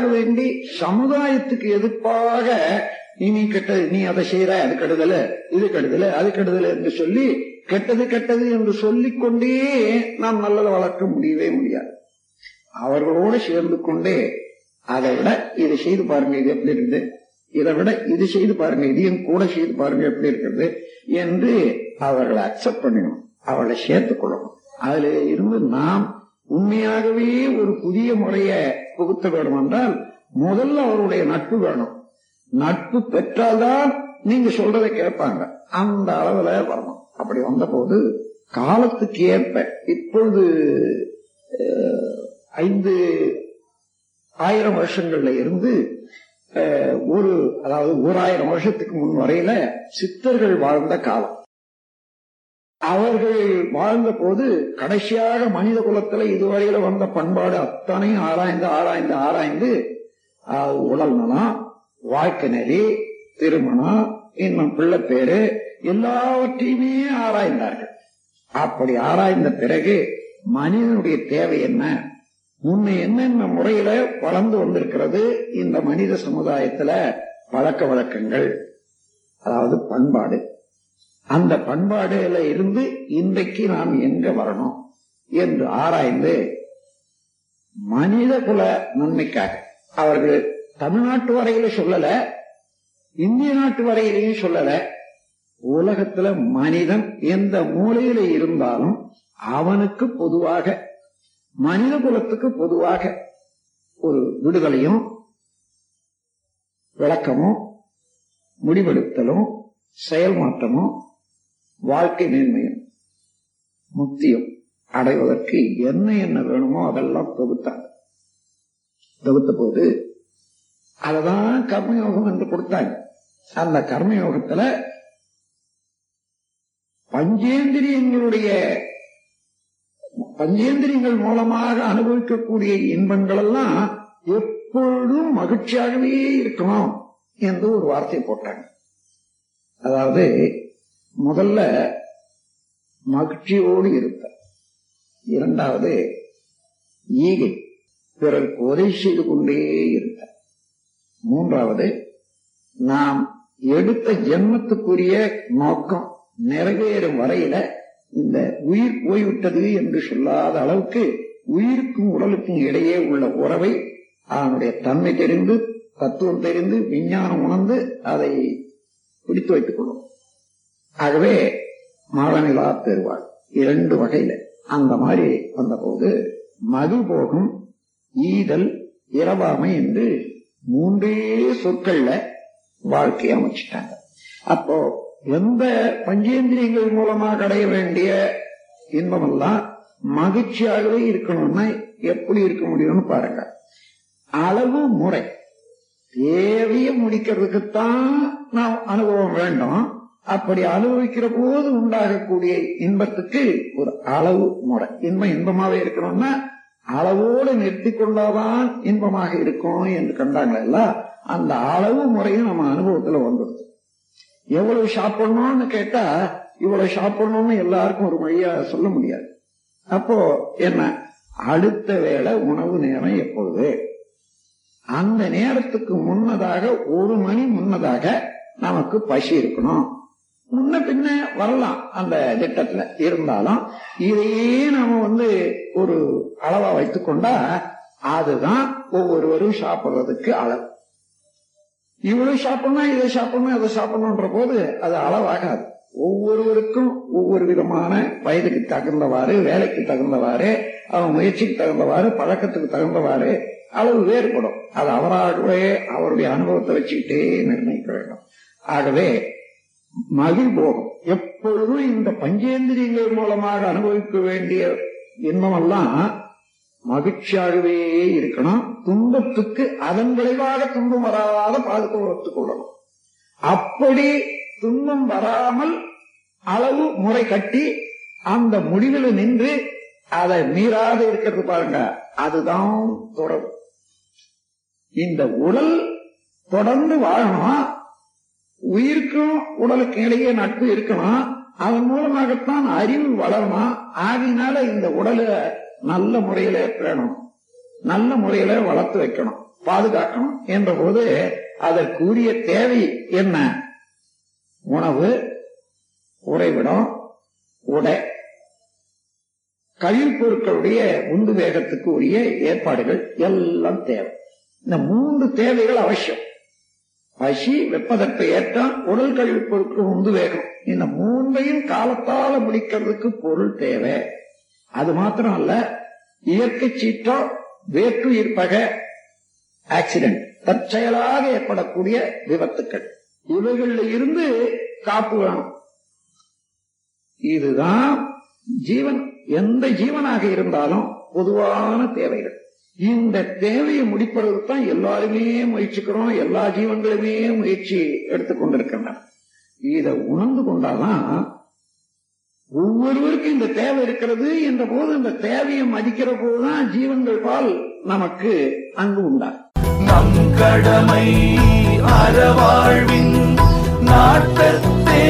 அதற்காக வேண்டி சமுதாயத்துக்கு எதிர்ப்பாக நீ கெட்ட நீ அதை செய்யற அது கெடுதல இது கெடுதல அது கெடுதல என்று சொல்லி கெட்டது கெட்டது என்று சொல்லிக் கொண்டே நாம் நல்லதை வளர்க்க முடியவே முடியாது. அவர்களோடு சேர்ந்து கொண்டே அதை விட இதை செய்து பாருங்க இது எப்படி இருக்குது? இதை விட இது செய்து பாருங்க இதையும் கூட செய்து பாருங்க எப்படி இருக்கிறது என்று அவர்களை அக்செப்ட் பண்ணணும் அவளை சேர்த்துக் கொள்ளணும். அதுல இருந்து நாம் உண்மையாகவே ஒரு புதிய முறைய புகுத்த வேண்டும் என்றால் முதல்ல அவருடைய நட்பு வேணும். நட்பு பெற்றால்தான் நீங்க சொல்றதை கேட்பாங்க. அந்த அளவுல வரணும். அப்படி வந்த போது காலத்துக்கு ஏற்ப இப்பொழுது ஐந்து ஆயிரம் வருஷங்கள்ல இருந்து ஒரு அதாவது ஓராயிரம் வருஷத்துக்கு முன் வரையில சித்தர்கள் வாழ்ந்த காலம். அவர்கள் வாழ்ந்த போது கடைசியாக மனித குலத்துல இதுவரையில வந்த பண்பாடு அத்தனையும் ஆராய்ந்து ஆராய்ந்து ஆராய்ந்து உடல் நலம் வாழ்க்கை நெறி திருமணம் இன்னும் பிள்ளை பேரு எல்லாவற்றையுமே ஆராய்ந்தார்கள். அப்படி ஆராய்ந்த பிறகு மனிதனுடைய தேவை என்ன? முன்ன என்னென்ன முறையில வளர்ந்து வந்திருக்கிறது? இந்த மனித சமுதாயத்துல பழக்க வழக்கங்கள் அதாவது பண்பாடு. அந்த பண்பாடுல இருந்து இன்றைக்கு நாம் எங்க வரணும் என்று ஆராய்ந்து மனித குல நன்மைக்காக அவர்கள் தமிழ்நாட்டு வரையில சொல்லல இந்திய நாட்டு வரையிலையும் சொல்லல உலகத்துல மனிதன் எந்த மூலையில இருந்தாலும் அவனுக்கு பொதுவாக மனித குலத்துக்கு பொதுவாக ஒரு விடுதலையும் விளக்கமும் முடிவெடுத்தலும் செயல் மாற்றமும் வாழ்க்கை மேன்மையும் முக்தியும் அடைவதற்கு என்ன என்ன வேணுமோ அதெல்லாம் தொகுத்தாங்க. தொகுத்த போது அததான் கர்மயோகம் என்று கொடுத்தாங்க. அந்த கர்மயோகத்துல பஞ்சேந்திரியங்களுடைய பஞ்சேந்திரியங்கள் மூலமாக அனுபவிக்கக்கூடிய இன்பங்கள் எல்லாம் எப்பொழுதும் மகிழ்ச்சியாகவே இருக்கணும் என்று ஒரு வார்த்தை போட்டாங்க. அதாவது முதல்ல மகிழ்ச்சியோடு இருப்ப இரண்டாவது ஈகை. பிறருக்கு உதவி செய்து கொண்டே இருப்ப மூன்றாவது நாம் எடுத்த ஜென்மத்துக்குரிய நோக்கம் நிறைவேறும் வரையில இந்த உயிர் போய்விட்டது என்று சொல்லாத அளவுக்கு உயிருக்கும் உடலுக்கும் இடையே உள்ள உறவை அதனுடைய தன்மை தெரிந்து தத்துவம் தெரிந்து விஞ்ஞானம் உணர்ந்து அதை பிடித்து வைத்துக் கொள்ளும் ஆகவே மாதநிலா பெறுவாள் இரண்டு வகையில. அந்த மாதிரி வந்தபோது மது போகும் ஈதல் இரவாமை என்று மூன்றே சொற்கள்ல வாழ்க்கையை அமைச்சிட்டாங்க. அப்போ எந்த பஞ்சேந்திரியங்கள் மூலமாக அடைய வேண்டிய இன்பமெல்லாம் மகிழ்ச்சியாகவே இருக்கணும்னா எப்படி இருக்க முடியும்னு பாருங்க. அளவு முறை. தேவையை முடிக்கிறதுக்குத்தான் நான் அனுபவம் வேண்டும். அப்படி அனுபவிக்கிற போது உண்டாகக்கூடிய இன்பத்துக்கு ஒரு அளவு முறை. இன்பம் இன்பமாவே இருக்கணும்னா அளவோடு நிறுத்தி கொண்டாதான் இன்பமாக இருக்கும் என்று கண்டாங்கள அந்த அளவு முறையும் நம்ம அனுபவத்துல வந்துடுது எவ்வளவு சாப்பிடணும்னு கேட்டா இவ்வளவு சாப்பிடணும்னு எல்லாருக்கும் ஒரு வழியா சொல்ல முடியாது. அப்போ என்ன? அடுத்த வேளை உணவு நேரம் எப்பொழுது? அந்த நேரத்துக்கு முன்னதாக ஒரு மணி முன்னதாக நமக்கு பசி இருக்கணும். முன்ன பின்ன வரலாம் அந்த திட்டத்துல இருந்தாலும் இதையே நாம வந்து ஒரு அளவா வைத்துக்கொண்டா அதுதான் ஒவ்வொருவரும் சாப்பிடுறதுக்கு அளவு. இவ்வளவு சாப்பிடணும் இதை சாப்பிடணும் அதை சாப்பிடணும்ன்ற போது அது அளவாகாது. ஒவ்வொருவருக்கும் ஒவ்வொரு விதமான வயதுக்கு தகுந்தவாறு வேலைக்கு தகுந்தவாறு அவன் முயற்சிக்கு தகுந்தவாறு பழக்கத்துக்கு தகுந்தவாறு அளவு வேறுபடும். அது அவராகவே அவருடைய அனுபவத்தை வச்சுக்கிட்டே நிர்ணயிக்க வேண்டும். ஆகவே மகிழ் போகும் எப்பொழுதும் இந்த பஞ்சேந்திரியங்கள் மூலமாக அனுபவிக்க வேண்டிய இன்பமெல்லாம் மகிழ்ச்சியாகவே இருக்கணும். துன்பத்துக்கு அதன் விளைவாக துன்பம் வராத பாதுகாத்துக் கொள்ளணும். அப்படி துன்பம் வராமல் அளவு முறை கட்டி அந்த முடிவில் நின்று அதை மீறாது இருக்கிறது பாருங்க. அதுதான் தொடர் இந்த உடல் தொடர்ந்து வாழணும். உயிருக்கும் உடலுக்கு இடையே நட்பு இருக்கணும் அதன் மூலமாகத்தான் அறிவு வளரணும் ஆகினால இந்த உடலை நல்ல முறையில பேணும் நல்ல முறையில வளர்த்து வைக்கணும். பாதுகாக்கணும் என்ற போது அதற்குரிய தேவை என்ன? உணவு உறைவிடம் உடை. கழிவு பொருட்களுடைய உந்து வேகத்துக்கு உரிய ஏற்பாடுகள் எல்லாம் தேவை. இந்த மூன்று தேவைகள் அவசியம். பசி வெப்பதற்கு ஏற்றால் உடல் கழிவு பொருட்கள் உந்து வேகம். இந்த மூன்றையும் காலத்தால முடிக்கிறதுக்கு பொருள் தேவை. அது மாத்திரம் அல்ல இயற்கை சீற்றம் வேற்றுயிர் பகை ஆக்சிடென்ட் தற்செயலாக ஏற்படக்கூடிய விபத்துக்கள். இவைகள்ல இருந்து காப்பு வேணும். இதுதான் ஜீவன். எந்த ஜீவனாக இருந்தாலும் பொதுவான தேவைகள். இந்த தேவையை முடிப்பதற்கு தான் எல்லாருமே முயற்சிக்கிறோம். எல்லா ஜீவன்களுமே முயற்சி எடுத்துக்கொண்டிருக்கின்றன இதை உணர்ந்து கொண்டாதான் ஒவ்வொருவருக்கும் இந்த தேவை இருக்கிறது என்ற போது இந்த தேவையை மதிக்கிற போதுதான் ஜீவன்கள் பால் நமக்கு அங்கு உண்டா நம் கடமை அறவாழ்வின் நாட்டத்தே